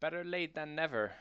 better late than never.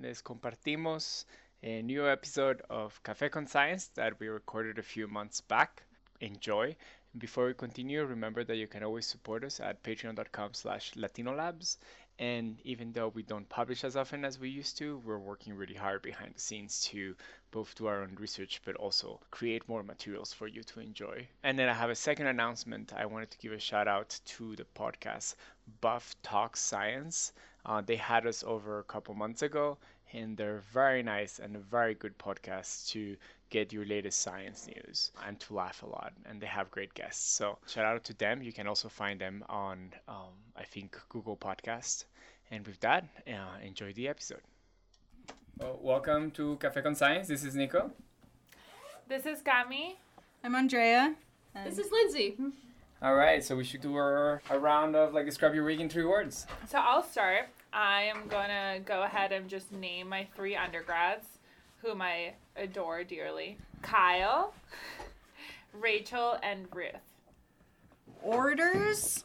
Les compartimos a new episode of Café con Science that we recorded a few months back. Enjoy. Before we continue, remember that you can always support us at patreon.com slash latinolabs. And even though we don't publish as often as we used to, we're working really hard behind the scenes to both do our own research but also create more materials for you to enjoy. And then I have a second announcement. I wanted to give a shout out to the podcast Buff Talk Science. Uh, they had us over a couple months ago, and they're very nice and a very good podcast to get your latest science news and to laugh a lot. And they have great guests. So shout out to them. You can also find them on, um, I think, Google Podcast. And with that, uh, enjoy the episode. Well, welcome to Café con Science. This is Nico. This is Gami. I'm Andrea. This is Lindsay. All right, so we should do a, a round of like describe your week in three words. So I'll start. I am going to go ahead and just name my three undergrads whom I adore dearly Kyle, Rachel, and Ruth. Orders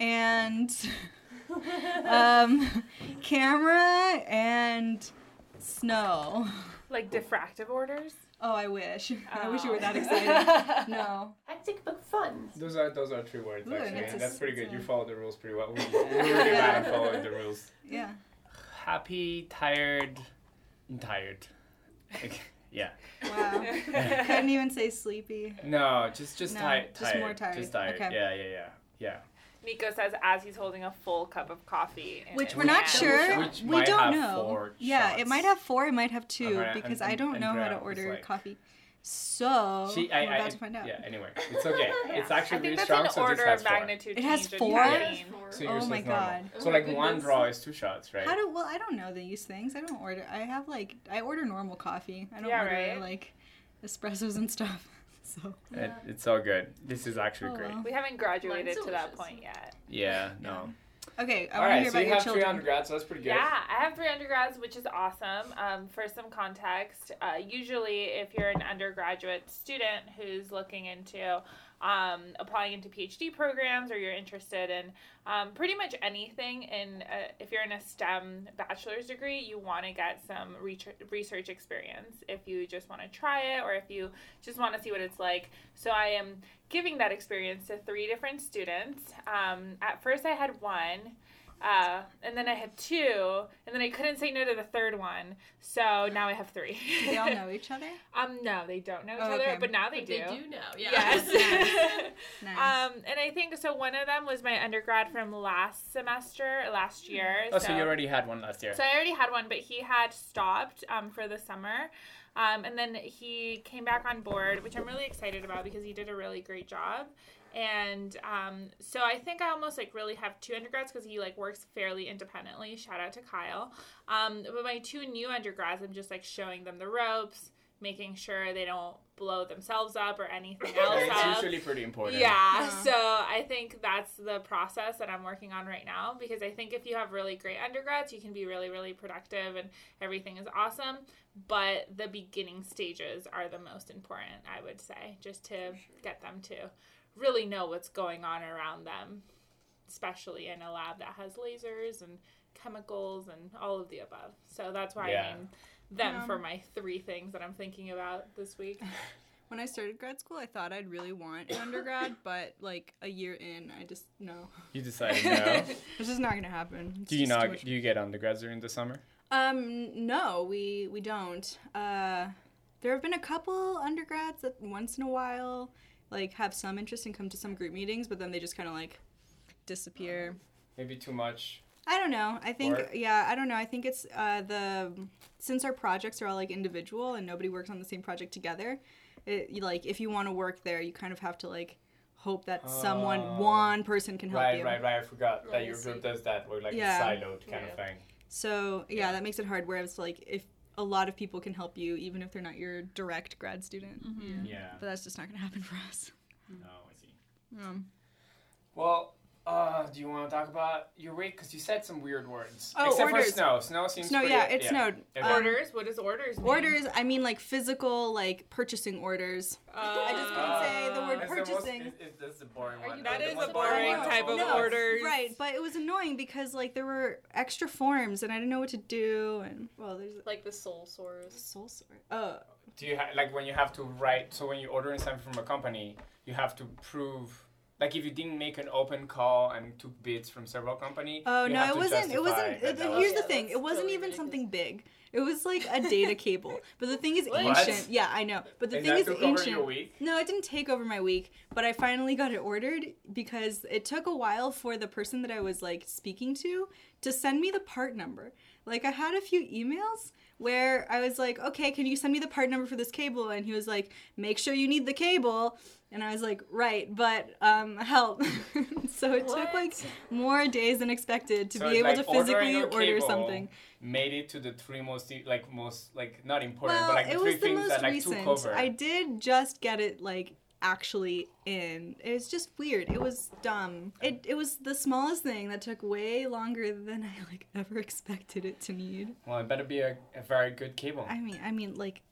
and um, camera and snow. Like diffractive orders? Oh, I wish. I wish you Oh. were that oh. excited. No. Hectic but fun. Those are those are three words Ooh, actually. it's a- That's pretty good. it's You a- follow the rules pretty well. We- We're really bad at following the rules. Yeah. Happy, tired, and tired. Like, yeah. Wow. Couldn't even say sleepy. No, just just No, tired. just more tired. Just tired. Okay. Yeah, yeah, yeah, yeah. Nico says as he's holding a full cup of coffee. Which we're not sure. Which we might don't have know. four yeah, it might have four. It might have two Alright, because and- I don't know how to order like- coffee. So She, we're about I, to find out. yeah. Anyway, it's okay. It's actually I think really that's strong. an so order this has of four. magnitude. It has change in four? caffeine. So Oh my is normal. God. So Oh like my one draw is two shots, right? How do well? I don't know these things. I don't order. I have like I order normal coffee. I don't Yeah, order right? like espressos and stuff. So It, it's all good. This is actually Oh, great. well. We haven't graduated Mine's to that point yet. Yeah. No. okay, I all want to right. hear So about you your have three undergrads. So that's pretty good. Yeah, I have three undergrads, which is awesome. Um, for some context, uh, usually if you're an undergraduate student who's looking into um, applying into PhD programs or you're interested in um, pretty much anything, in uh, if you're in a STEM bachelor's degree, you want to get some research research experience. If you just want to try it or if you just want to see what it's like. So I am giving that experience to three different students. Um, at first, I had one. Uh, and then I had two, and then I couldn't say no to the third one, so now I have three. They all know each other. um, no, they don't know each Oh, other, but now they But do. they do know. Yeah. Yes. Nice. um, and I think so. One of them was my undergrad from last semester, last year. Oh, so you already had one last year. So I already had one, but he had stopped um, for the summer. Um, and then he came back on board, which I'm really excited about because he did a really great job. And um, so I think I almost like really have two undergrads because he like works fairly independently. Shout out to Kyle. Um, but my two new undergrads, I'm just like showing them the ropes, making sure they don't blow themselves up or anything else it's up. usually pretty important. Yeah, Yeah. so I think that's the process that I'm working on right now because I think if you have really great undergrads, you can be really, really productive and everything is awesome. But the beginning stages are the most important, I would say, just to get them to really know what's going on around them, especially in a lab that has lasers and chemicals and all of the above. So that's why Yeah. I named them Yeah. for my three things that I'm thinking about this week. When I started grad school, I thought I'd really want an undergrad, but like a year in, I just no. You decided no. This is not gonna happen. It's do you not? Do you get undergrads during the summer? Um, no, we we don't. Uh, there have been a couple undergrads that once in a while, like, have some interest and come to some group meetings, but then they just kind of like disappear. Maybe too much. I don't know. I think Or- yeah, I don't know. I think it's uh, the since our projects are all like individual and nobody works on the same project together. It, like if you want to work there, you kind of have to like hope that someone Oh. one person can help Right, you. right, right. Right. I forgot Right, that your group does that. We're like Yeah. siloed kind of thing. So yeah, that makes it hard. Whereas like if a lot of people can help you, even if they're not your direct grad student, Yeah. but that's just not gonna happen for us. No, I see. Um, Well, Uh, do you want to talk about your week? Because you said some weird words. Oh, Except orders. for snow. Snow seems Snow, pretty, yeah, it snowed. Um, orders. What does orders mean? Orders, I mean like physical, like purchasing orders. I just couldn't say the word It's the most- purchasing. it's- it's- that's the boring Are one. you The That is a boring one. type of No, orders. Right, but it was annoying because like there were extra forms and I didn't know what to do and well, there's Like the soul sores. sole source. Oh, Do you ha- like when you have to write? So when you're ordering something from a company, you have to prove. Like if you didn't make an open call and took bids from several company. oh no, it wasn't. It wasn't. it- that here's the thing. It wasn't totally even ridiculous. something big. It was like a data cable. But the thing is What? ancient. Yeah, I know. But the and thing is ancient. your week. No, it didn't take over my week, but I finally got it ordered because it took a while for the person that I was like speaking to to send me the part number. Like I had a few emails where I was like, "Okay, can you send me the part number for this cable?" and he was like, "Make sure you need the cable." And I was like, "Right, but um help." so it took like more days than expected to So be able like to physically order something. Made it to the three most like most like not important, Well, but like the it three was the things most that like recent. took over. I did just get it like actually in. It was just weird. It was dumb. It it was the smallest thing that took way longer than I like ever expected it to need. Well, it better be a, a very good cable. I mean, I mean like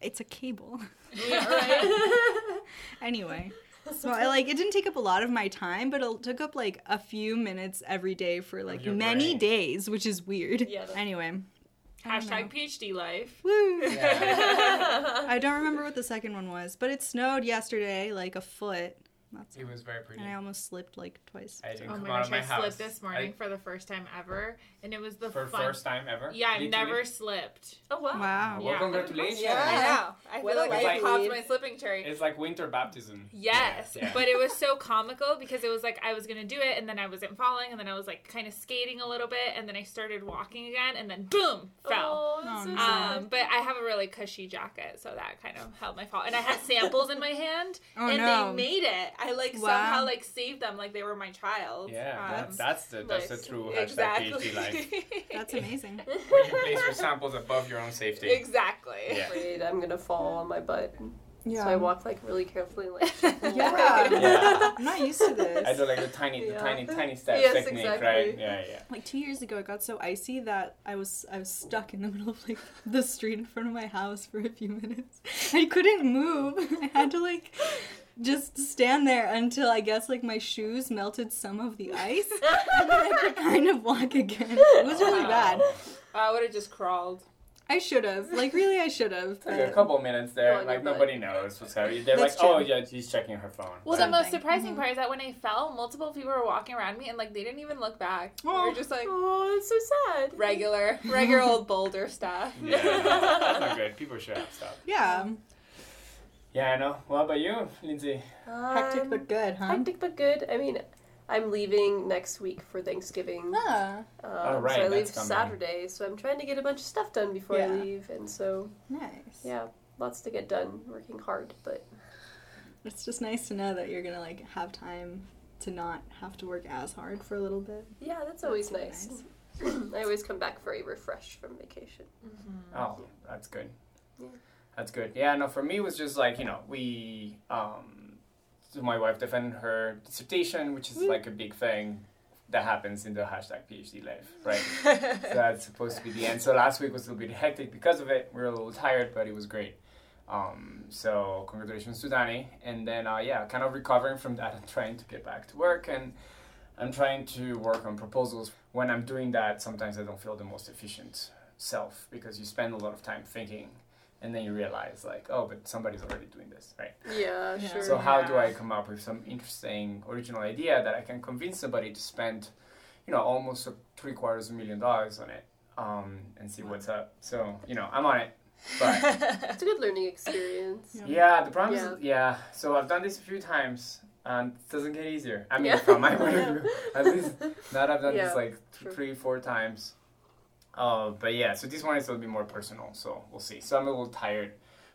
it's a cable. Yeah, right. anyway. So I like it didn't take up a lot of my time, but it took up like a few minutes every day for like many brain. days, which is weird. Yeah, that's- Anyway. I know. Hashtag PhD life. Woo! Yeah. I don't remember what the second one was, but it snowed yesterday, like a foot. That's it was very pretty. and I almost slipped like twice. I didn't Oh come my out gosh, of my I house. slipped this morning I- for the first time ever, and it was the for fun. first time ever. Yeah, I've Literally? never slipped. oh wow. Wow. Well, Yeah. congratulations. Yeah. I know. I What feel like life I popped my slipping cherry. It's like winter baptism. Yes, Yeah. but it was so comical because it was like I was gonna do it and then I wasn't falling and then I was like kind of skating a little bit and then I started walking again and then boom fell. Oh, that's Oh, so no. sad. Um, but I have a really cushy jacket, so that kind of held my fall. And I had samples in my hand, Oh, and no. they made it. I like Wow. somehow like saved them like they were my child. Yeah, Um, that, that's the that's the nice. true hashtag exactly. PhD life. That's amazing. When you place your samples above your own safety. exactly. Yeah. Afraid I'm gonna fall on my butt. Yeah. So I walk like really carefully, like. Yeah. Yeah. I'm not used to this. I do like the tiny, the Yeah. tiny, tiny step Yes, technique, exactly. right? Yeah, yeah. Like two years ago, it got so icy that I was I was stuck in the middle of like the street in front of my house for a few minutes. I couldn't move. I had to like just stand there until I guess like my shoes melted some of the ice, and then I could kind of walk again. It was really bad. I would have just crawled. I should have. Like really, I should have. It's like a couple minutes there, Go like your butt. nobody knows what's happening. They're That's like, oh yeah, she's checking her phone. Well, the most Something. surprising Mhm. part is that when I fell, multiple people were walking around me and like they didn't even look back. They Oh. were just like Oh, it's so sad. regular, regular old boulder stuff. Yeah, that's not good. People should have stuff. Yeah. Yeah, I know. What about you, Lindsay? Hectic Um, but good, huh? Hectic but good. I mean, I'm leaving next week for Thanksgiving. Ah, Um, Oh, right, so I leave coming. Saturday, so I'm trying to get a bunch of stuff done before I leave, and so nice. yeah, lots to get done. Working hard, but It's just nice to know that you're gonna like have time to not have to work as hard for a little bit. yeah, that's always That's nice. I always come back very refreshed from vacation. Oh, yeah. that's good. Yeah. That's good. Yeah, no, for me it was just like, you know, we um so my wife defended her dissertation, which is like a big thing that happens in the hashtag PhD life, right? so that's supposed to be the end. So last week was a little bit hectic because of it. We were a little tired, but it was great. Um, so congratulations to Danny. And then uh, yeah, kind of recovering from that and trying to get back to work and I'm trying to work on proposals. When I'm doing that, sometimes I don't feel the most efficient self because you spend a lot of time thinking and then you realize like, oh, but somebody's already doing this, right? Yeah, Yeah. sure. So how do I come up with some interesting original idea that I can convince somebody to spend, you know, almost three quarters of a million dollars on it, um, and see what's up. So you know, I'm on it. But it's a good learning experience. Yeah. yeah, the problem Yeah. is yeah. So I've done this a few times, and it doesn't get easier. I mean, Yeah. from my point of view, at least now that I've done Yeah, this like th- true. three, four times. Uh, but yeah, so this one is a little bit more personal. So we'll see. So I'm a little tired,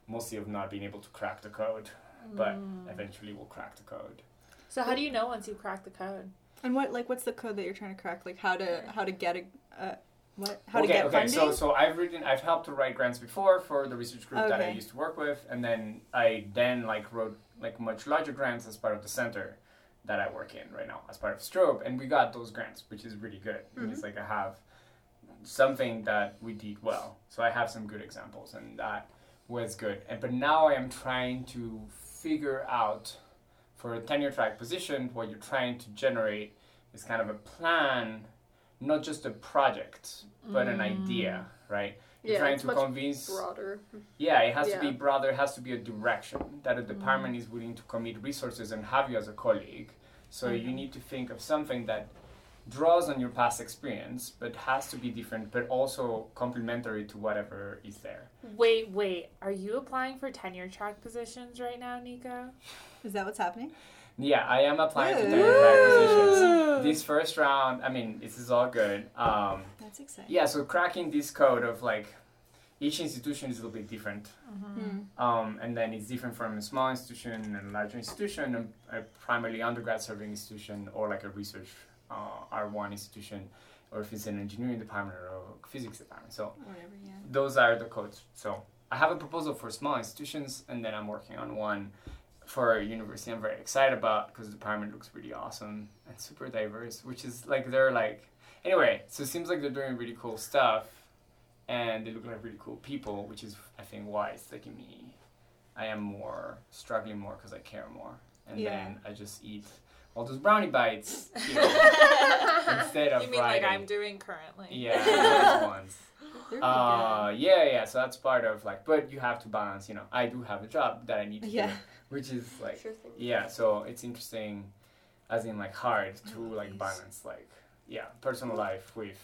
mostly of not being able to crack the code, but eventually we'll crack the code. So how do you know once you crack the code? And what like what's the code that you're trying to crack? Like how to how to get a uh, what how okay, to get okay. funding? So, so I've written, I've helped to write grants before for the research group that I used to work with, and then I then like wrote like much larger grants as part of the center, that I work in right now as part of Strobe, and we got those grants, which is really good. And It's like I have something that we did well, so I have some good examples, and that was good. And but now I am trying to figure out for a tenure track position what you're trying to generate is kind of a plan, not just a project, but an idea, mm. right? You're Yeah, trying to much convince Broader. yeah, it has to be broader, it has to be a direction that a mm. department is willing to commit resources and have you as a colleague. So mm-hmm. you need to think of something that draws on your past experience, but has to be different, but also complementary to whatever is there. Wait, wait. Are you applying for tenure track positions right now, Nico? Is that what's happening? Yeah, I am applying to tenure track positions. This first round, I mean, this is all good. Um, That's exciting. yeah, so cracking this code of like each institution is a little bit different. Hmm. Um, and then it's different from a small institution and a larger institution, a, a primarily undergrad serving institution, or like a research Uh, R1 institution, or if it's an engineering department or a physics department. So Whatever, yeah. those are the codes. So I have a proposal for small institutions, and then I'm working on one for a university I'm very excited about because the department looks really awesome and super diverse, which is like they're like anyway. So it seems like they're doing really cool stuff, and they look like really cool people, which is I think why it's taking me. I am more struggling more because I care more, and Yeah. then I just eat all those brownie bites you know, instead of You mean like. I'm doing currently? Yeah, those ones. They're Uh, yeah, yeah. So that's part of like, but you have to balance. You know, I do have a job that I need to Yeah. do, which is like, Sure yeah. So it's interesting, as in like hard to like Nice. balance like, yeah, personal life with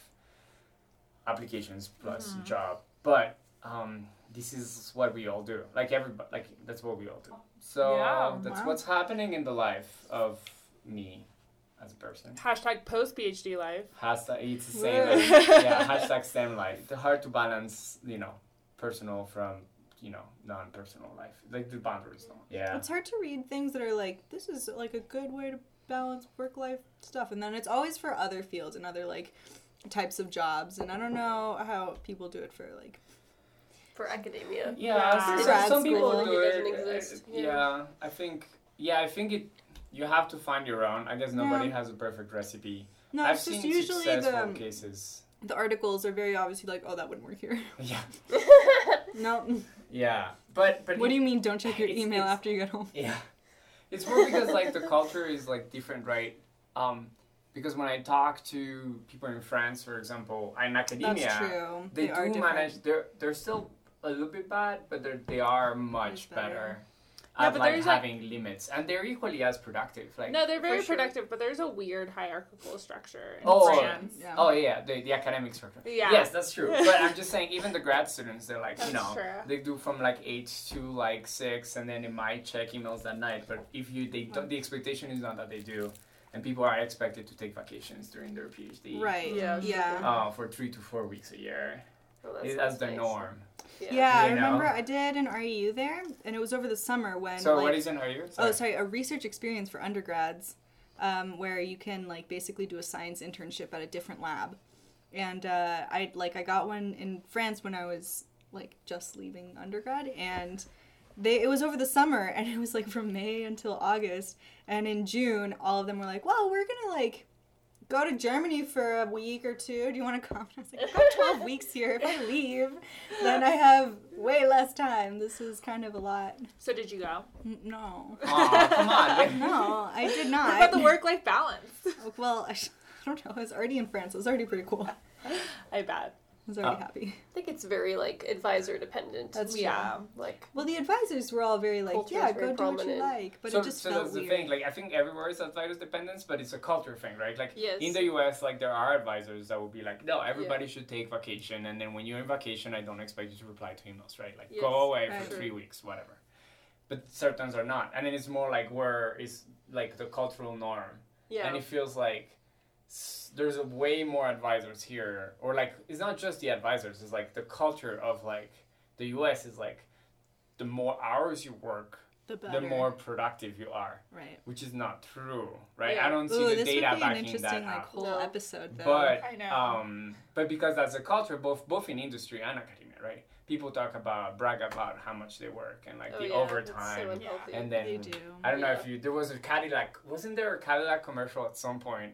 applications plus Mhm. job. But um, this is what we all do. Like everybody, like that's what we all do. So Yeah, that's wow. what's happening in the life of me as a person. Hashtag post PhD life. Hashtag it's the same. Whoa. as- yeah, hashtag STEM life. It's hard to balance, you know, personal from, you know, non-personal life. Like the boundaries. Though. Yeah. It's hard to read things that are like, this is like a good way to balance work life stuff. And then it's always for other fields and other like types of jobs. And I don't know how people do it for like, For academia. Yeah, Yeah. so- some people do It it. doesn't exist, uh, yeah. Yeah, I think. Yeah, I think it. You have to find your own. I guess nobody Yeah. has a perfect recipe. no, I've it's just seen usually successful the, cases. the articles are very obviously like, oh, that wouldn't work here. Yeah, no. yeah, but but What do you mean don't check your email after you get home? Yeah, it's more because like the culture is like different, right? Um, because when I talk to people in France, for example, in academia, That's true. they, are do manage. They're they're still a little bit bad, but they're they are much Much better. better. Yeah, At but like there's, like- having limits, and they're equally as productive. Like No, they're very For sure. productive, but there's a weird hierarchical structure in Oh, France. Yeah. Oh yeah, the, the academic structure. Yeah. Yes, that's true. But I'm just saying, even the grad students, they're like, you know, true. they do from like eight to like six, and then they might check emails that night. But if you, they don't, the expectation is not that they do, and people are expected to take vacations during their PhD. Right. Yeah, Yeah. Uh, for three to four weeks a year. Oh, that It- sounds That's the nice. norm. Yeah, I know? remember I did an REU there, and it was over the summer when. So like, what is an RU? Oh, sorry, a research experience for undergrads, um, where you can like basically do a science internship at a different lab, and uh, I like I got one in France when I was like just leaving undergrad, and they it was over the summer, and it was like from May until August, and in June all of them were like, well, we're gonna like go to Germany for a week or two. Do you want to come? And I was like, I've got 12 weeks here. If I leave, then I have way less time. This is kind of a lot. So did you go? N- No. Aw, come on. No, I did not. What about the work-life balance? Well, I, sh- I don't know. I was already in France. It was already pretty cool. I I bet. Was already Oh. happy. I think it's very like advisor dependent. That's yeah. like Well, the advisors were all very like, Culture yeah, very go do what you like. But so, it just so felt that's weird. the thing. Like I think everywhere is advisor dependence, but it's a culture thing, right? Like yes. in the US, like there are advisors that will be like, no, everybody should take vacation, and then when you're in vacation, I don't expect you to reply to emails, right? Like Yes, go away right. for three weeks, whatever. But certain are not, and then it's more like where is like the cultural norm, yeah. and it feels like s- there's a way more advisors here, or like it's not just the advisors, it's like the culture of like the US is like the more hours you work, the better. the more productive you are, Right. which is not true, right? Yeah. I don't see Ooh, the this data would be an backing interesting that like up. whole No. episode though. But I know. um, but because that's a culture, both both in industry and academia, right? People talk about brag about how much they work and like Oh, the yeah, overtime. So and then They do. I don't know if you there was a Cadillac wasn't there a Cadillac commercial at some point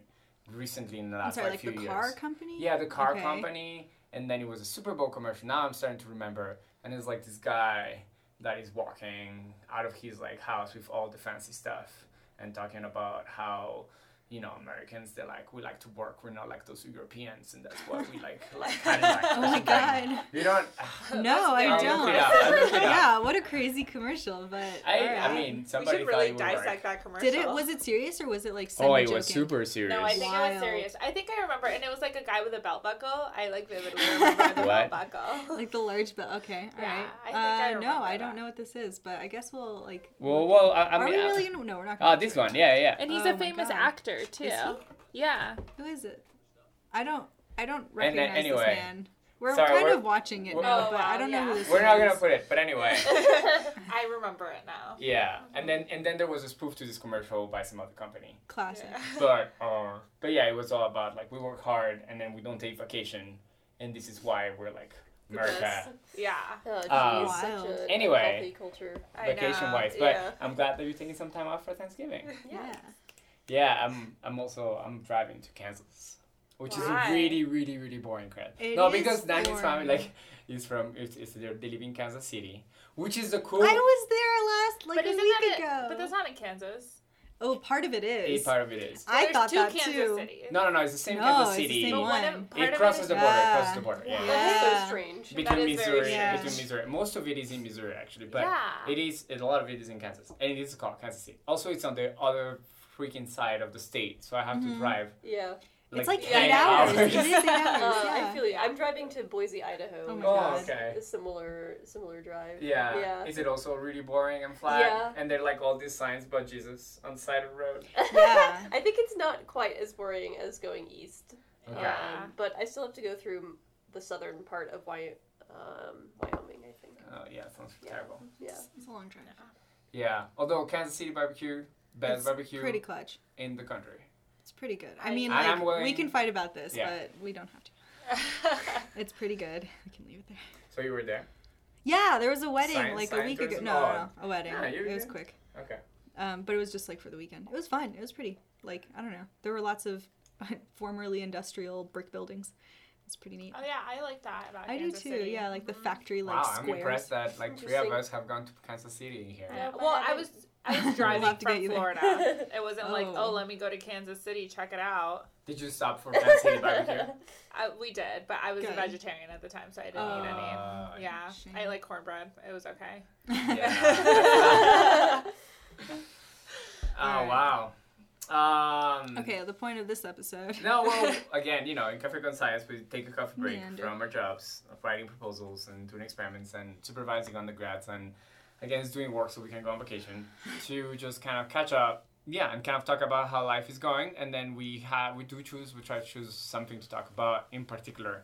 recently in the last sorry, like, like the few car years? company. Yeah, the car Okay. company, and then it was a Super Bowl commercial. Now I'm starting to remember, and it's like this guy that is walking out of his like house with all the fancy stuff and talking about how you know Americans they're like we like to work we're not like those Europeans and that's what we like like Cadillac or Oh my god. you don't No, I I'll don't. it. I'll look it yeah, what a crazy commercial, but I, alright. I mean We somebody should really dissect work. that commercial. did it? Was it serious or was it like? Oh, it semi-joking? was super serious. No, I think it was serious. I think I remember, and it was like a guy with a belt buckle. I like vividly remember the What? belt buckle. like the large belt. Okay, all Yeah, right. I think I uh, no, remember I don't that. know what this is, but I guess we'll like. well, well, I, I are mean, we uh, really gonna? No, we're not. ah, Gonna this one, yeah, yeah. and he's Oh a famous God. Actor too. Yeah. Who is it? I don't. I don't And then recognize anyway, this man. We're sorry, kind we're- of watching it we're- now, Oh, but I wow, don't know yeah. who this We're is. not gonna put it, but anyway. I remember it now. Yeah, and then and then there was a spoof to this commercial by some other company. classic. But uh, but yeah, it was all about like we work hard and then we don't take vacation, and this is why we're like America Yeah. Oh, geez, Um, such Wild. a Anyway. unhealthy culture. I vacation wise. But yeah. I'm glad that you're taking some time off for Thanksgiving. Yeah. Yeah, I'm I'm also I'm driving to Kansas, which is a really really really boring crap. It no, is because Daniel's family like is from it's, it's they they live in Kansas City, which is the cool. I was there last like but a week ago. It, but that's not in Kansas. oh, part of it a part of it is. I There's thought two that Kansas too. City. No, no, no. It's the same No, Kansas it's the same one one. It crosses is- the border. Yeah. crosses the border. Yeah. That's Yeah. so strange. Between That is very Missouri, strange. between Missouri, most of it is in Missouri actually, but yeah. it is a lot of it is in Kansas, and it is called Kansas City. Also, it's on the other freaking side of the state, so I have to Mhm. drive. Yeah. It's like Yeah, eight hours. hours. It is eight hours. Uh, yeah. I feel you. I'm driving to Boise, Idaho. Oh my Oh, God. okay. A similar similar drive. Yeah. Yeah. Is it also really boring and flat? Yeah. And there are like all these signs about Jesus on the side of the road. Yeah. I think it's not quite as boring as going east. Okay. Yeah. Um, but I still have to go through the southern part of Wy- um, Wyoming, I think. Oh yeah, sounds Yeah. terrible. Yeah. It's a long drive. Yeah. Although Kansas City barbecue, best It's barbecue Pretty clutch. in the country. It's pretty good. I I- mean, And like willing- we can fight about this, Yeah. but we don't have to. It's pretty good. We can leave it there. So you were there. Yeah, there was a wedding Sign- like a week ago. No, no, no, a wedding. Yeah, you're it was good. quick. Okay. Um, but it was just like for the weekend. It was fun. It was pretty. Like I don't know. There were lots of formerly industrial brick buildings. It's pretty neat. Oh yeah, I like that about I do too. City. Yeah, like the Mhm. factory like wow, I'm squares. impressed that like three of us have gone to Kansas City here. Yeah. Well, I I was I was driving have to get from you there. Florida. It wasn't like, Oh. oh, let me go to Kansas City, check it out. Did you stop for Kansas City barbecue? I, we did, but I was a vegetarian at the time, so I didn't eat Uh, any. Yeah, shame. I like cornbread. It was okay. Yeah. Oh Alright. wow. Um, okay, the point of this episode. No, well, again, you know, in Cafe Con Science, we take a coffee break Meander. from our jobs of writing proposals and doing experiments and supervising undergrads and, again, it's doing work so we can go on vacation to just kind of catch up, yeah, and kind of talk about how life is going. And then we have, we do choose, we try to choose something to talk about in particular.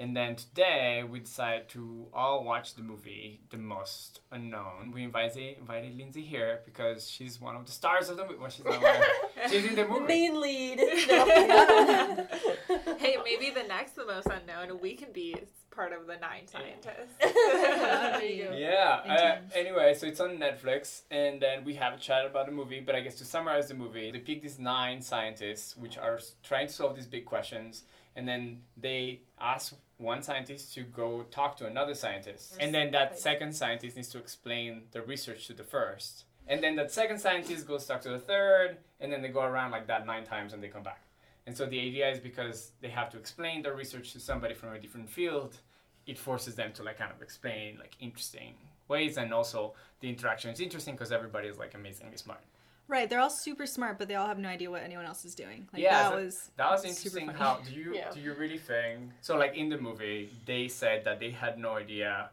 And then today we decided to all watch the movie The Most Unknown. We invited invited Lindsay here because she's one of the stars of the movie. Well, she's not one. She's in the movie. Main lead. Hey, maybe the next, the most unknown, we can be part of the nine scientists. There you go. Yeah. Uh, anyway, so it's on Netflix, and then we have a chat about the movie. But I guess to summarize the movie, they pick these nine scientists which are trying to solve these big questions, and then they ask one scientist to go talk to another scientist, and then that second scientist needs to explain the research to the first, and then that second scientist goes talk to the third, and then they go around like that nine times, and they come back. And so the idea is because they have to explain their research to somebody from a different field, it forces them to like kind of explain like interesting ways. And also the interaction is interesting because everybody is like amazingly smart Right, they're all super smart, but they all have no idea what anyone else is doing. Like Yeah, that so was that was interesting funny. how do you Yeah. do you really think so like in the movie they said that they had no idea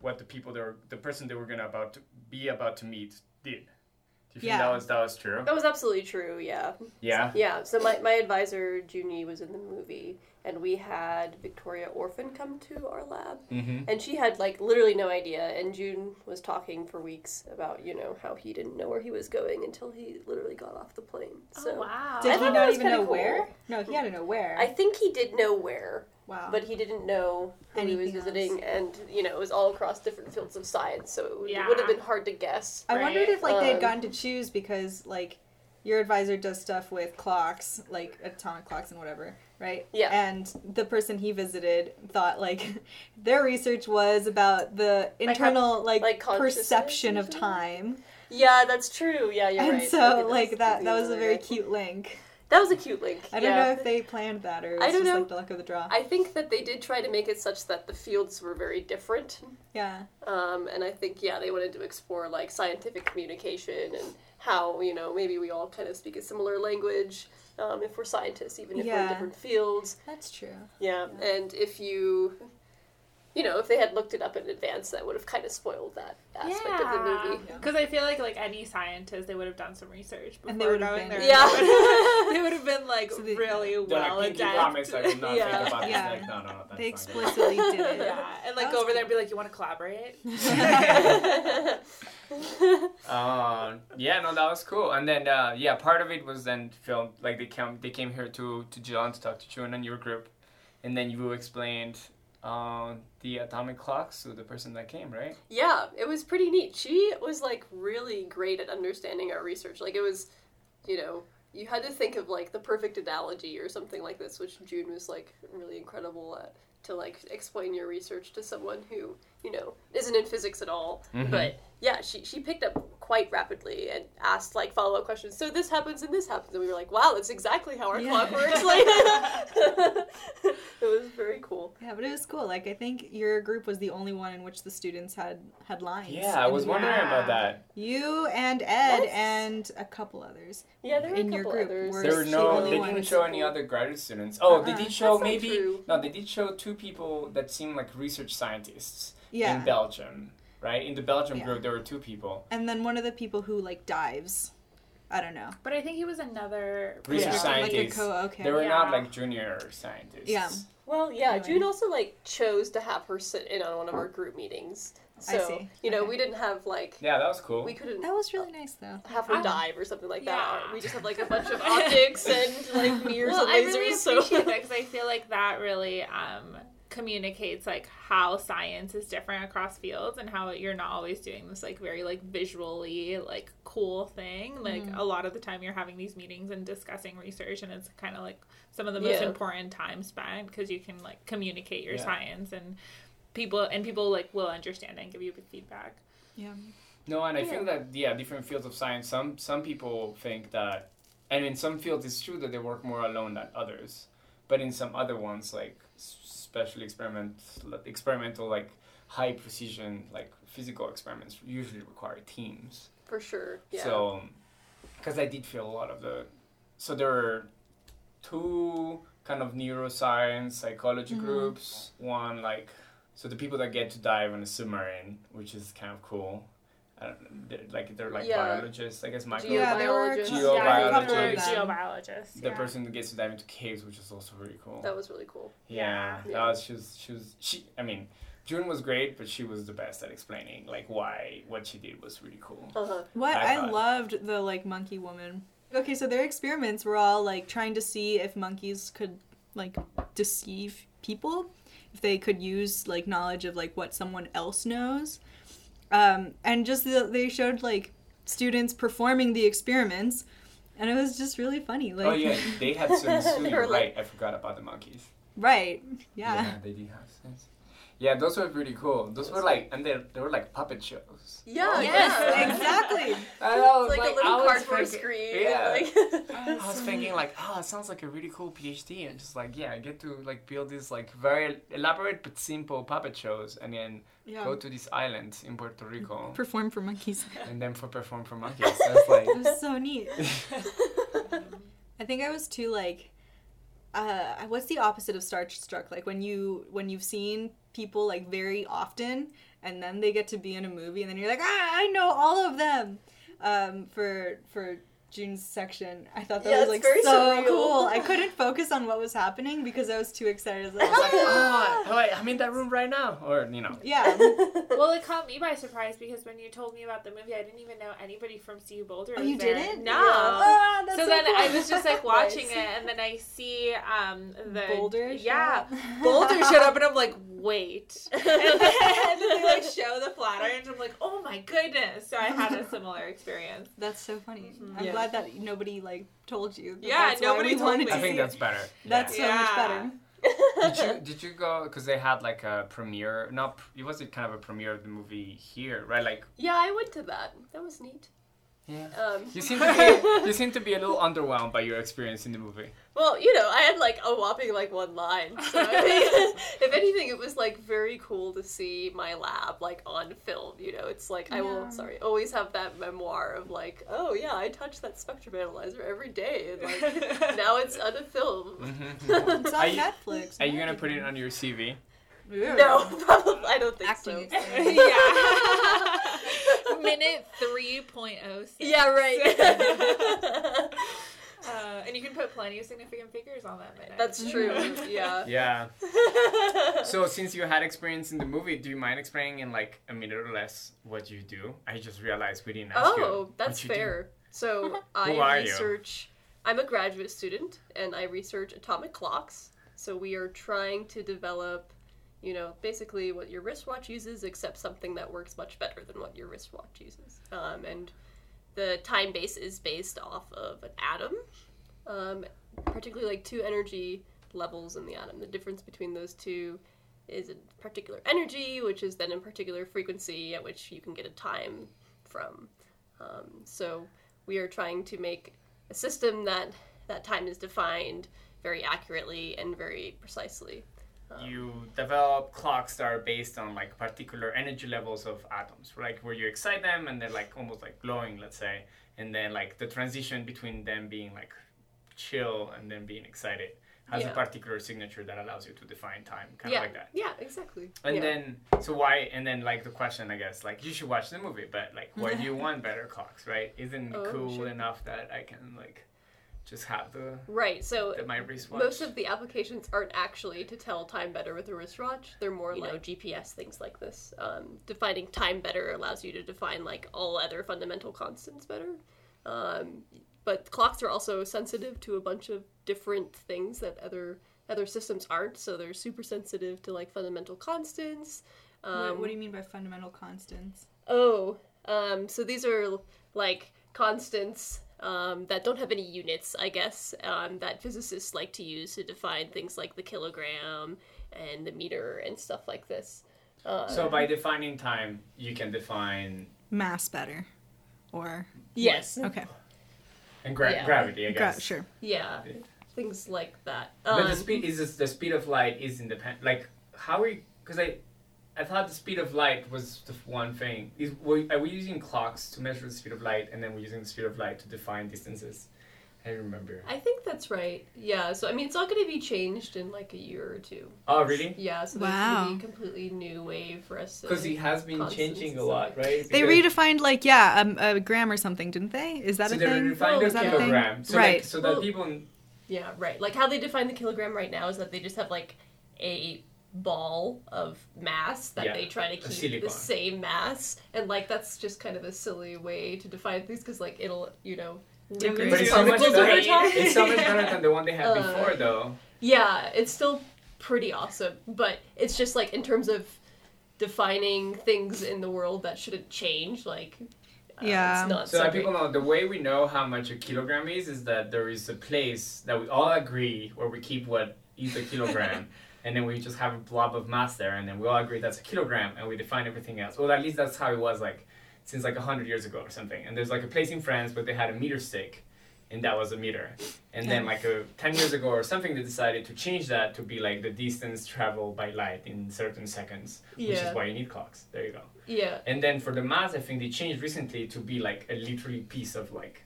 what the people they were the person they were gonna about to be about to meet did do you think Yeah. that was that was true That was absolutely true, yeah. yeah Yeah, so my, my advisor, Jun Ye, was in the movie, and we had Victoria Orphan come to our lab, Mm-hmm. and she had like literally no idea. And Jun was talking for weeks about you know how he didn't know where he was going until he literally got off the plane. So oh wow. Did I he not even know cool. where? No, he had to know where. I think he did know where, wow. but he didn't know who he was Anything else. visiting, and you know it was all across different fields of science, so it would, Yeah. would have been hard to guess. I wondered if like they had Um, gotten to choose because like your advisor does stuff with clocks, like atomic clocks and whatever, right? Yeah. And the person he visited thought like their research was about the internal like, like consciousness perception of time. Yeah, that's true. Yeah, you're and right. so like that that was a very cute link. That was a cute link. I don't yeah. know if they planned that or it was I don't just know. like the luck of the draw. I think that they did try to make it such that the fields were very different. yeah. Um, and I think, yeah, they wanted to explore like scientific communication and how, you know, maybe we all kind of speak a similar language um, if we're scientists, even if we're in different fields. That's true. Yeah. And if you, you know, if they had looked it up in advance, that would have kind of spoiled that aspect of the movie. Yeah. Because I feel like like any scientist, they would have done some research before And they would have been- there. Yeah. they would have been like So they- really well like, pinky promise, I will not Yeah. think about this. Yeah. Like, no, no, no, that's They not good. explicitly did it. Yeah, and like go was over there and be like, "You want to collaborate?" Um, yeah, no, that was cool. And then, uh, yeah, part of it was then filmed. Like they came, they came here to to JILA to talk to Jun and your group, and then you explained um, the atomic clocks to the person that came, right? Yeah, it was pretty neat. She was like really great at understanding our research. Like it was, you know, you had to think of like the perfect analogy or something like this, which Jun was like really incredible at to like explain your research to someone who you know isn't in physics at all. Mhm. But yeah, she she picked up quite rapidly and asked like follow up questions. So this happens and this happens, and we were like, wow, that's exactly how our Yeah. clock works. Like, it was very cool. Yeah, but it was cool. Like I think your group was the only one in which the students had had lines. Yeah, I was And wondering about that. You and Ed Yes. and a couple others. Yeah, there were In a your couple group, others. were There were she no, only they didn't show any other graduate students. Oh, they Uh-uh. did show That's maybe true. no, they did show two people that seemed like research scientists Yeah. in Belgium, right? In the Belgium Yeah. group, there were two people. and then one of the people who like dives. I don't know. But I think he was another Research person. scientist. Like a co okay. They were not like junior scientists. Yeah. Well, yeah, Anyway. Jun also like chose to have her sit in on one of our group meetings. So, I see. you know, Okay. we didn't have like Yeah, that was cool. we couldn't That was really nice though. have her dive or something like that. We just had like a bunch of optics and like mirrors well, and I lasers. really so that because I feel like that really um, communicates like how science is different across fields and how you're not always doing this like very like visually like cool thing. Like Mm-hmm. a lot of the time you're having these meetings and discussing research and it's kind of like some of the most Yeah. important time spent because you can like communicate your Yeah. science and people and people like will understand and give you feedback. Yeah. No, and I Yeah. feel that yeah, different fields of science. Some some people think that, and in some fields it's true that they work more alone than others, but in some other ones like s- especially experiment experimental like high precision like physical experiments usually require teams. for sure. Yeah. So, because I did feel a lot of the, so there were two kind of neuroscience psychology Mhm. groups. One like, so the people that get to dive in a submarine, which is kind of cool. I don't, they're, like they're like Yeah. biologists, I guess. Micro, Yeah, there were Geobiologist. a Geobiologist. couple of Yeah, them. geobiologists. the yeah. person that gets to dive into caves, which is also really cool. that was really cool. yeah, Yeah. that was she was she was she. I mean. Jun was great, but she was the best at explaining like why what she did was really cool. Uh-huh. What I I, loved the like monkey woman. Okay, so their experiments were all like trying to see if monkeys could like deceive people, if they could use like knowledge of like what someone else knows, um, and just the, they showed like students performing the experiments, and it was just really funny. Like, oh yeah, they had some. so They you're were like- right. I forgot about the monkeys. right, yeah. Yeah, they did have sense. Yeah, those were pretty cool. Those were like, and they they were like puppet shows. Yeah, Yes, yeah. exactly. I know, It's like, a little cardboard screen. Yeah. Like, I was thinking like, oh, it sounds like a really cool PhD, and just like, yeah, I get to like build these like very elaborate but simple puppet shows, and then Yeah. go to this island in Puerto Rico, Perform for monkeys. and then for perform for monkeys. That's like, It was so neat. I think I was too like uh what's the opposite of starstruck? Like when you when you've seen people like very often and then they get to be in a movie and then you're like, "Ah, I know all of them." Um for for Jun's section. I thought that Yeah, was like very so surreal. cool. I couldn't focus on what was happening because I was too excited. I was like, I was like, oh, oh, wait, I'm in that room right now, or you know. yeah. Well, it caught me by surprise because when you told me about the movie, I didn't even know anybody from CU Boulder. Oh, was you there. didn't? No. Ah, that's so, so then cool. I was just like watching Nice. it, and then I see um the Boulder Yeah, shot? Boulder showed up, and I'm like, wait. and, then, and then they like show the Flatirons. I'm like, oh my goodness. So I had a similar experience. That's so funny. Mhm. I'm Yeah. Glad that nobody like told you. that Yeah, that's why nobody we told wanted me. to I think that's better. That's so Yeah. much better. did you did you go because they had like a premiere? Not it was kind of a premiere of the movie here, right? Like yeah, I went to that. That was neat. Yeah. Um, You seem to be you seem to be a little underwhelmed by your experience in the movie. well, you know, I had like a whopping like one line. So I mean, if anything, it was like very cool to see my lab like on film. You know, it's like I will sorry always have that memoir of like, oh yeah, I touch that spectrum analyzer every day, and like now it's on a film. Mm-hmm. It's Are on you- Netflix. Are you gonna put it on your CV? No, probably I don't think Acting so. yeah. Minute 3.06. Yeah, right. Uh, and you can put plenty of significant figures on that minute. That's true. Yeah. Yeah. So since you had experience in the movie, do you mind explaining in like a minute or less what you do? I just realized we didn't ask you. Oh, that's you do. fair. So Who I are you? research. I'm a graduate student, and I research atomic clocks. So we are trying to develop, you know, basically what your wristwatch uses, except something that works much better than what your wristwatch uses. Um, and the time base is based off of an atom, um, particularly like two energy levels in the atom. The difference between those two is a particular energy, which is then a particular frequency at which you can get a time from. Um, so we are trying to make a system that that time is defined very accurately and very precisely. You develop clocks that are based on like particular energy levels of atoms, like where you excite them and they're like almost like glowing, let's say, and then like the transition between them being like chill and then being excited has Yeah. a particular signature that allows you to define time, kind yeah, of like that. yeah, exactly. And yeah. then, so why? And then, like the question, I guess, like you should watch the movie, but like, why do you want better clocks, right? Isn't it Oh, cool sure. enough that I can like just have the, right, so the my wristwatch? most of the applications aren't actually to tell time better with a wristwatch. They're more you know GPS things like this. Um, defining time better allows you to define like all other fundamental constants better. Um, but clocks are also sensitive to a bunch of different things that other other systems aren't. So they're super sensitive to like fundamental constants. Um, what, what do you mean by fundamental constants? Oh, um, so these are like constants um, that don't have any units, I guess, um, that physicists like to use to define things like the kilogram and the meter and stuff like this. Uh, so by defining time, you can define Mass better, or yes, okay, and gra- Yeah. gravity, I Gra- guess. sure. yeah, things like that. But Um, the speed is this, the speed of light is independent. Like how are you? Because I, I thought the speed of light was the one thing. Is were, are we using clocks to measure the speed of light, and then we're using the speed of light to define distances? I remember. I think that's right. Yeah, so I mean, it's all going to be changed in like a year or two. Oh, really? Yeah, so there's Wow. going to be a completely new way for us to. Because he has been changing a lot, stuff. right? They redefined like yeah, um, a gram or something, didn't they? Is that so a they thing? redefined Oh, the that a thing? kilogram. So Right. Like, so that Well- people. Yeah, right. Like how they define the kilogram right now is that they just have like a ball of mass that Yeah, they try to keep the same mass, and like that's just kind of a silly way to define things because like it'll you know Degree. But it's so much particles better. It's so much better than the one they had Uh, before, though. Yeah, it's still pretty awesome, but it's just like in terms of defining things in the world that shouldn't change, like uh, Yeah. it's not So so that people know, the way we know how much a kilogram is is that there is a place that we all agree where we keep what is a kilogram, and then we just have a blob of mass there, and then we all agree that's a kilogram, and we define everything else. Well, at least that's how it was like since like hundred years ago or something. And there's like a place in France where they had a meter stick, and that was a meter. And then like a ten years ago or something, they decided to change that to be like the distance traveled by light in certain seconds, which is why you need clocks. There you go. yeah, And then for the mass, I think they changed recently to be like a literally piece of like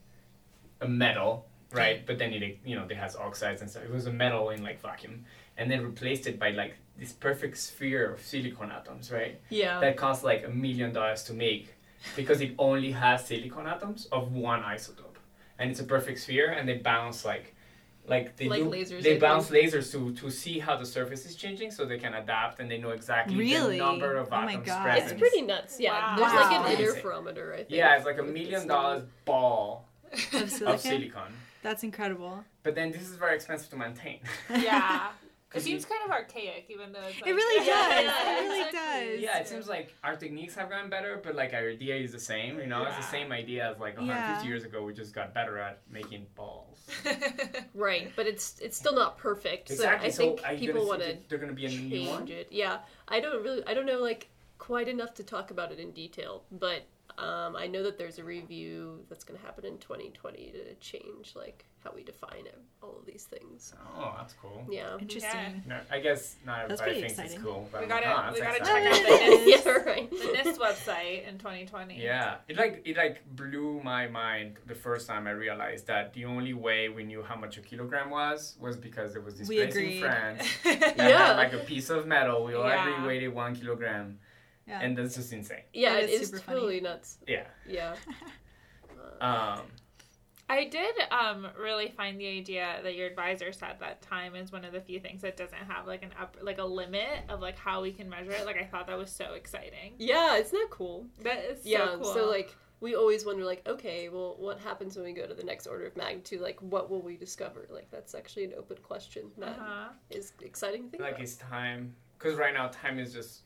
a metal, right? But then it, you know, it has oxides and stuff. It was a metal in like vacuum, and then replaced it by like this perfect sphere of silicon atoms, right? yeah, That costs like a million dollars to make because it only has silicon atoms of one isotope. and it's a perfect sphere, and they bounce like, like they Like do, lasers, They I bounce lasers to to see how the surface is changing, so they can adapt and they know exactly Really? the number of Oh my atoms God. present. It's pretty nuts. Yeah, Wow. there's like an interferometer. I think. Yeah, it's like a million dollars ball Of of silicon? Silicon. That's incredible. But then this is very expensive to maintain. Yeah. it seems kind of archaic, even though it's like, It really Yeah, does. yeah, it really does. Yeah, it seems like our techniques have gotten better, but like our idea is the same. You know, it's the same idea as like 150 Yeah. years ago. We just got better at making balls. Right, but it's it's still not perfect. Exactly. So I think are you people want to they're gonna be a new one. change it. Yeah, I don't really, I don't know like quite enough to talk about it in detail, but um, I know that there's a review that's going to happen in 2020 to change like how we define it, all of these things. Oh, that's cool. Yeah. Interesting. No, I guess not That's everybody pretty thinks it's cool. But We I'm gotta- like, oh, we gotta exciting. check out the NIST, yeah, right. the NIST website in 2020. Yeah, it like it like blew my mind the first time I realized that the only way we knew how much a kilogram was was because there was this We place in. France that Yeah. had like a piece of metal. We all Yeah. agreed weighed one kilogram, Yeah. and that's just insane. Yeah, It it is is super funny. totally nuts. Yeah. Yeah. Um, I did um, really find the idea that your advisor said that time is one of the few things that doesn't have like an up like a limit of like how we can measure it. Like I thought that was so exciting. Yeah, isn't that cool? That is so yeah, cool. so like we always wonder like, okay, well what happens when we go to the next order of magnitude? Like what will we discover? Like that's actually an open question that is uh-huh. exciting thing like about. it's time because right now time is just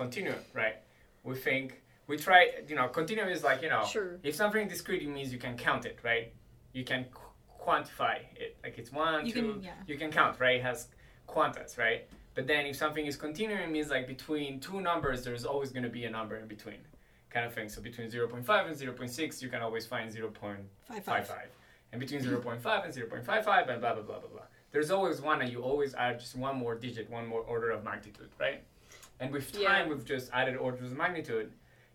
continuum, right? We think we try, you know, continuum is like you know, Sure. if something discrete, it means you can count it, right? You can qu- quantify it, like it's one, You two. can- yeah. You can count, right? It has quantas, right? But then if something is continuum, it means like between two numbers, there's always going to be a number in between, kind of thing. So between 0.5 and 0.6, you can always find 0.55. Five five. And between 0.5 and 0.55 and blah, blah, blah, blah, blah. There's always one, and you always add just one more digit, one more order of magnitude, right? And with time, Yeah. we've just added orders of magnitude,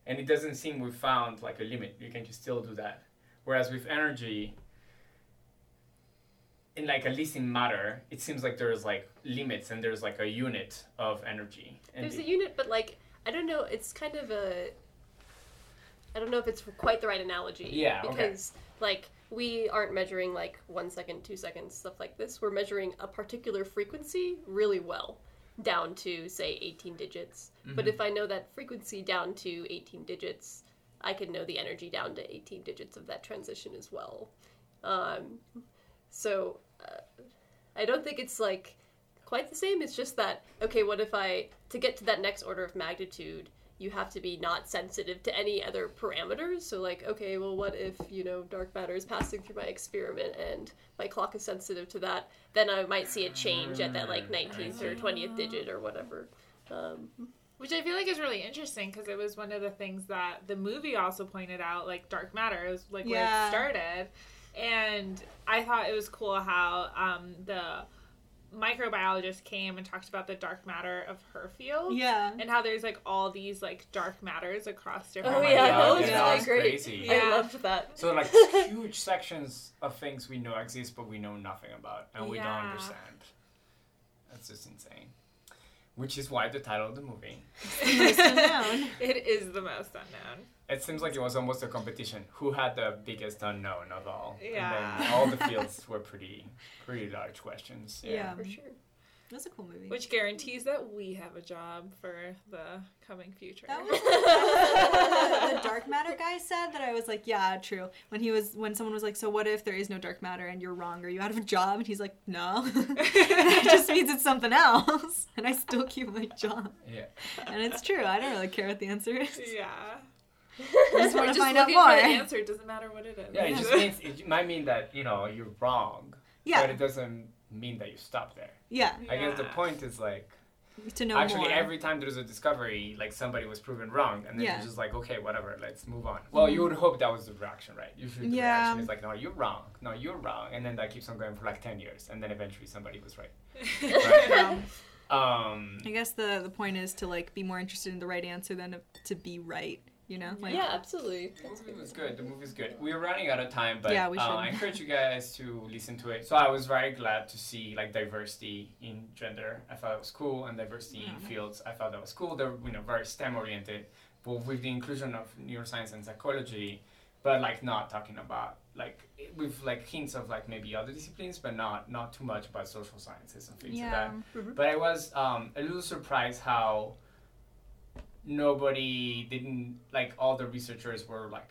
and it doesn't seem we've found like a limit. You can just still do that. Whereas with energy, in like at least in matter, it seems like there's like limits and there's like a unit of energy. And There's the- a unit, but like I don't know. It's kind of a. I don't know if it's quite the right analogy. Yeah, okay. Because like we aren't measuring like one second, two seconds, stuff like this. We're measuring a particular frequency really well, down to say 18 digits. But Mhm. if I know that frequency down to 18 digits, I can know the energy down to 18 digits of that transition as well. Um, so uh, I don't think it's like quite the same. It's just that okay, what if I to get to that next order of magnitude, you have to be not sensitive to any other parameters. So like, okay, well, what if you know dark matter is passing through my experiment and my clock is sensitive to that? Then I might see a change at that like 19th or 20th digit or whatever. Um, Which I feel like is really interesting because it was one of the things that the movie also pointed out, like dark matter is like where it started, and I thought it was cool how um, the microbiologist came and talked about the dark matter of her field. Yeah. And how there's like all these like dark matters across oh, different. Oh, my yeah, God, that was yeah, really that's great. crazy. Yeah. I loved that. So like huge sections of things we know exist, but we know nothing about, and we don't understand. That's just insane. Which is why the title of the movie. Most unknown. It is the most unknown. It seems like it was almost a competition. Who had the biggest unknown of all? And Yeah. then all the fields were pretty, pretty large questions. Yeah. For sure. That's a cool movie. Which guarantees that we have a job for the coming future. That was the, the dark matter guy said that I was like, yeah, true. When he was when someone was like, so what if there is no dark matter and you're wrong? Are you out of a job? And he's like, no. it just means it's something else, and I still keep my job. Yeah. And it's true. I don't really care what the answer is. yeah. I just want to find out looking for the more. answer. It doesn't matter what it is. Yeah, it just means it might mean that you know you're wrong, Yeah, but it doesn't mean that you stop there. yeah. I guess the point is like To know actually more. every time there's a discovery, like somebody was proven wrong, and then Yeah. you're just like, okay, whatever, let's move on. Well, you would hope that was the reaction, right? Usually the Yeah. reaction is like, no, you're wrong, no, you're wrong, and then that keeps on going for like ten years, and then eventually somebody was right. Yeah. Um, I guess the the point is to like be more interested in the right answer than to, to be right. You know, like yeah, absolutely. The movie was good. The movie's good. We're running out of time, but Yeah, we uh, should. I encourage you guys to listen to it. So I was very glad to see like diversity in gender. I thought it was cool, and diversity in fields. I thought that was cool. They're you know very STEM oriented, but with the inclusion of neuroscience and psychology, but like not talking about like with like hints of like maybe other disciplines, but not not too much about social sciences and things like that. Yeah. But I was um, a little surprised how nobody didn't like all the researchers were like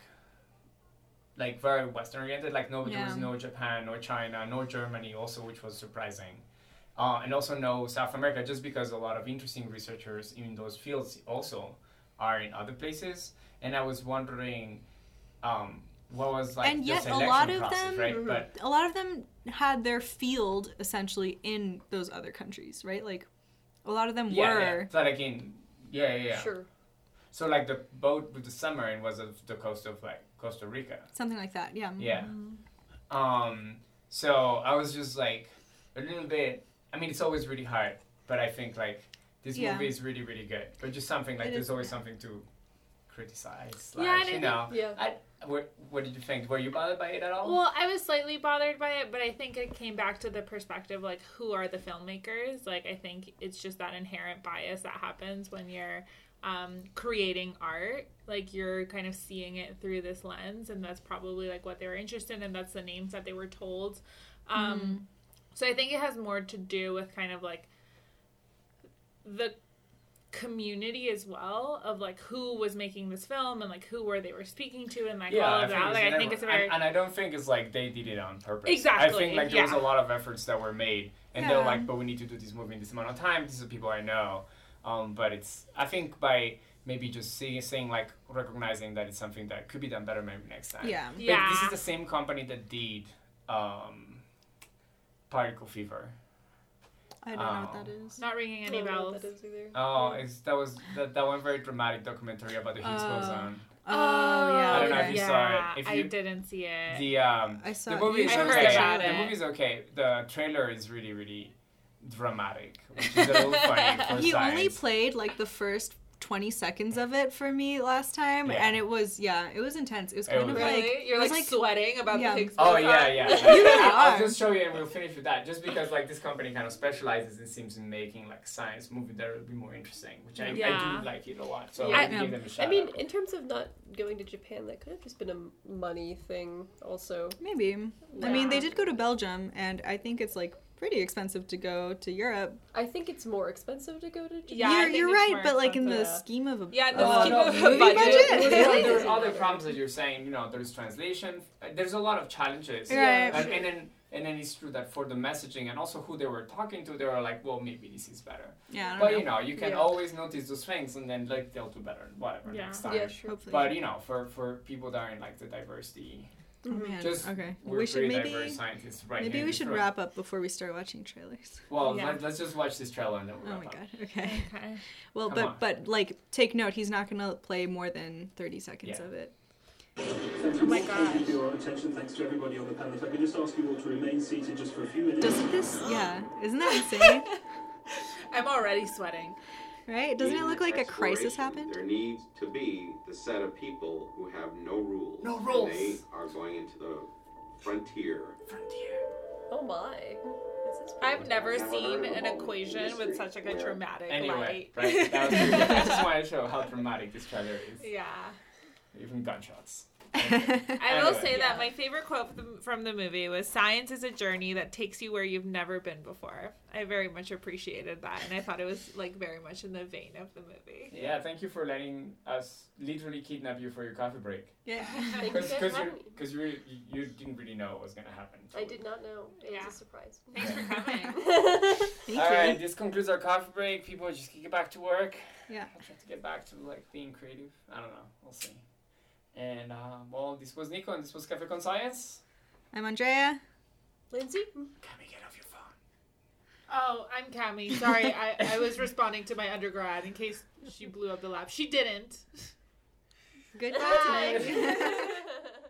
like very Western oriented. Like no, there was no Japan, no China, no Germany, also, which was surprising. Uh, and also no South America, just because a lot of interesting researchers in those fields also are in other places. And I was wondering, um, what was like And yet a lot of process, them- right? But a lot of them had their field essentially in those other countries, right? Like a lot of them yeah, were. yeah. So like in yeah, yeah, yeah. Sure. So like the boat with the submarine was of the coast of like Costa Rica. Something like that, yeah. Yeah. Um. So I was just like a little bit. I mean, it's always really hard, but I think like this Yeah. movie is really, really good. But just something like It there's is. always something to criticize. Yeah, Like, and I you think- know. Yeah. I, what, what did you think? Were you bothered by it at all? Well, I was slightly bothered by it, but I think it came back to the perspective like who are the filmmakers? Like I think it's just that inherent bias that happens when you're um, creating art. Like you're kind of seeing it through this lens, and that's probably like what they were interested in. and That's the names that they were told. Um, So I think it has more to do with kind of like the community as well of like who was making this film and like who were they were speaking to and like all of that. Like I think it's a very and, and I don't think it's like they did it on purpose. Exactly. I think like there was a lot of efforts that were made, and they're like, but we need to do this movie in this amount of time. These are people I know. Um, but it's I think by maybe just seeing, saying like recognizing that it's something that could be done better maybe next time. Yeah. But Yeah. this is the same company that did um, Particle Fever. I don't know what that is. Not ringing I any don't know bells. what that is either. Oh, it's that was that, that one very dramatic documentary about the Higgs Oh. boson. Oh, yeah. I don't know if you yeah, saw it. If I didn't see it. The um, I saw the it. movie You is I heard okay. about the it. movie's okay. The trailer is really really dramatic, which is a little funny for He only played like the first 20 seconds of it for me last time, Yeah. and it was, yeah, it was intense. It was It kind was- of really? like. You're it was like, sweating about yeah. the Higgs Oh boson? yeah, yeah. You really I'll are. just show you and we'll finish with that. Just because like this company kind of specializes and seems in making like science movie that will be more interesting, which I, I do like it a lot. So Yeah. I give them a shout I mean, out. in terms of not going to Japan, that could have just been a money thing, also. Maybe. I mean, they did go to Belgium, and I think it's like pretty expensive to go to Europe. I think it's more expensive to go to Japan. Yeah, you're you're right, but like in the expensive. scheme of a Yeah, the of scheme a of a budget. budget. There- are other problems that you're saying. You know, there's translation. uh, There's a lot of challenges. Right. And, and then and then it's true that for the messaging and also who they were talking to, they were like, well, maybe this is better. Yeah, But know. you know, you can Yeah. always notice those things and then like they'll do better, whatever Yeah. next time. Yeah, sure. Hopefully. But you know, for for people that are in like the diversity, oh mm-hmm. man. just okay. we're We should maybe scientists, right? maybe we should room. wrap up before we start watching trailers. Well, Yeah. let, let's just watch this trailer and then we'll Oh wrap my up. god. Okay. Okay. Well, Come but on. but like take note, he's not gonna play more than 30 seconds Yeah. of it. Oh my gosh. Thank you for your attention. Thanks to everybody on the panel. If I could just ask you all to remain seated just for a few minutes. Doesn't this? Yeah. Isn't that insane? I'm already sweating. Right? Doesn't it look like a crisis happened? There needs to be the set of people who have no rules. No and rules. they are going into the frontier. Frontier. Oh my. I've never Never seen an equation with such like a where- dramatic Anyway, light. right? That was. I just wanted to show how dramatic this trailer is. yeah. Even gunshots. I will say Yeah. that my favorite quote from the, from the movie was "Science is a journey that takes you where you've never been before." I very much appreciated that, and I thought it was like very much in the vein of the movie. Yeah, thank you for letting us literally kidnap you for your coffee break. yeah. Thank Because you, for having me. because you, you didn't really know what was gonna happen. I did not know. It Yeah. was a surprise. Thanks for coming. Thank All you. right, this concludes our coffee break. People just get back to work. Yeah. I'll try to get back to like being creative. I don't know. We'll see. And uh, well, this was Nico, and this was Cafe Con Science. I'm Andrea. Lindsay? Can we get off your phone? Oh, I'm Cami. Sorry, I, I was responding to my undergrad in case she blew up the lab. She didn't. Goodbye Bye. tonight.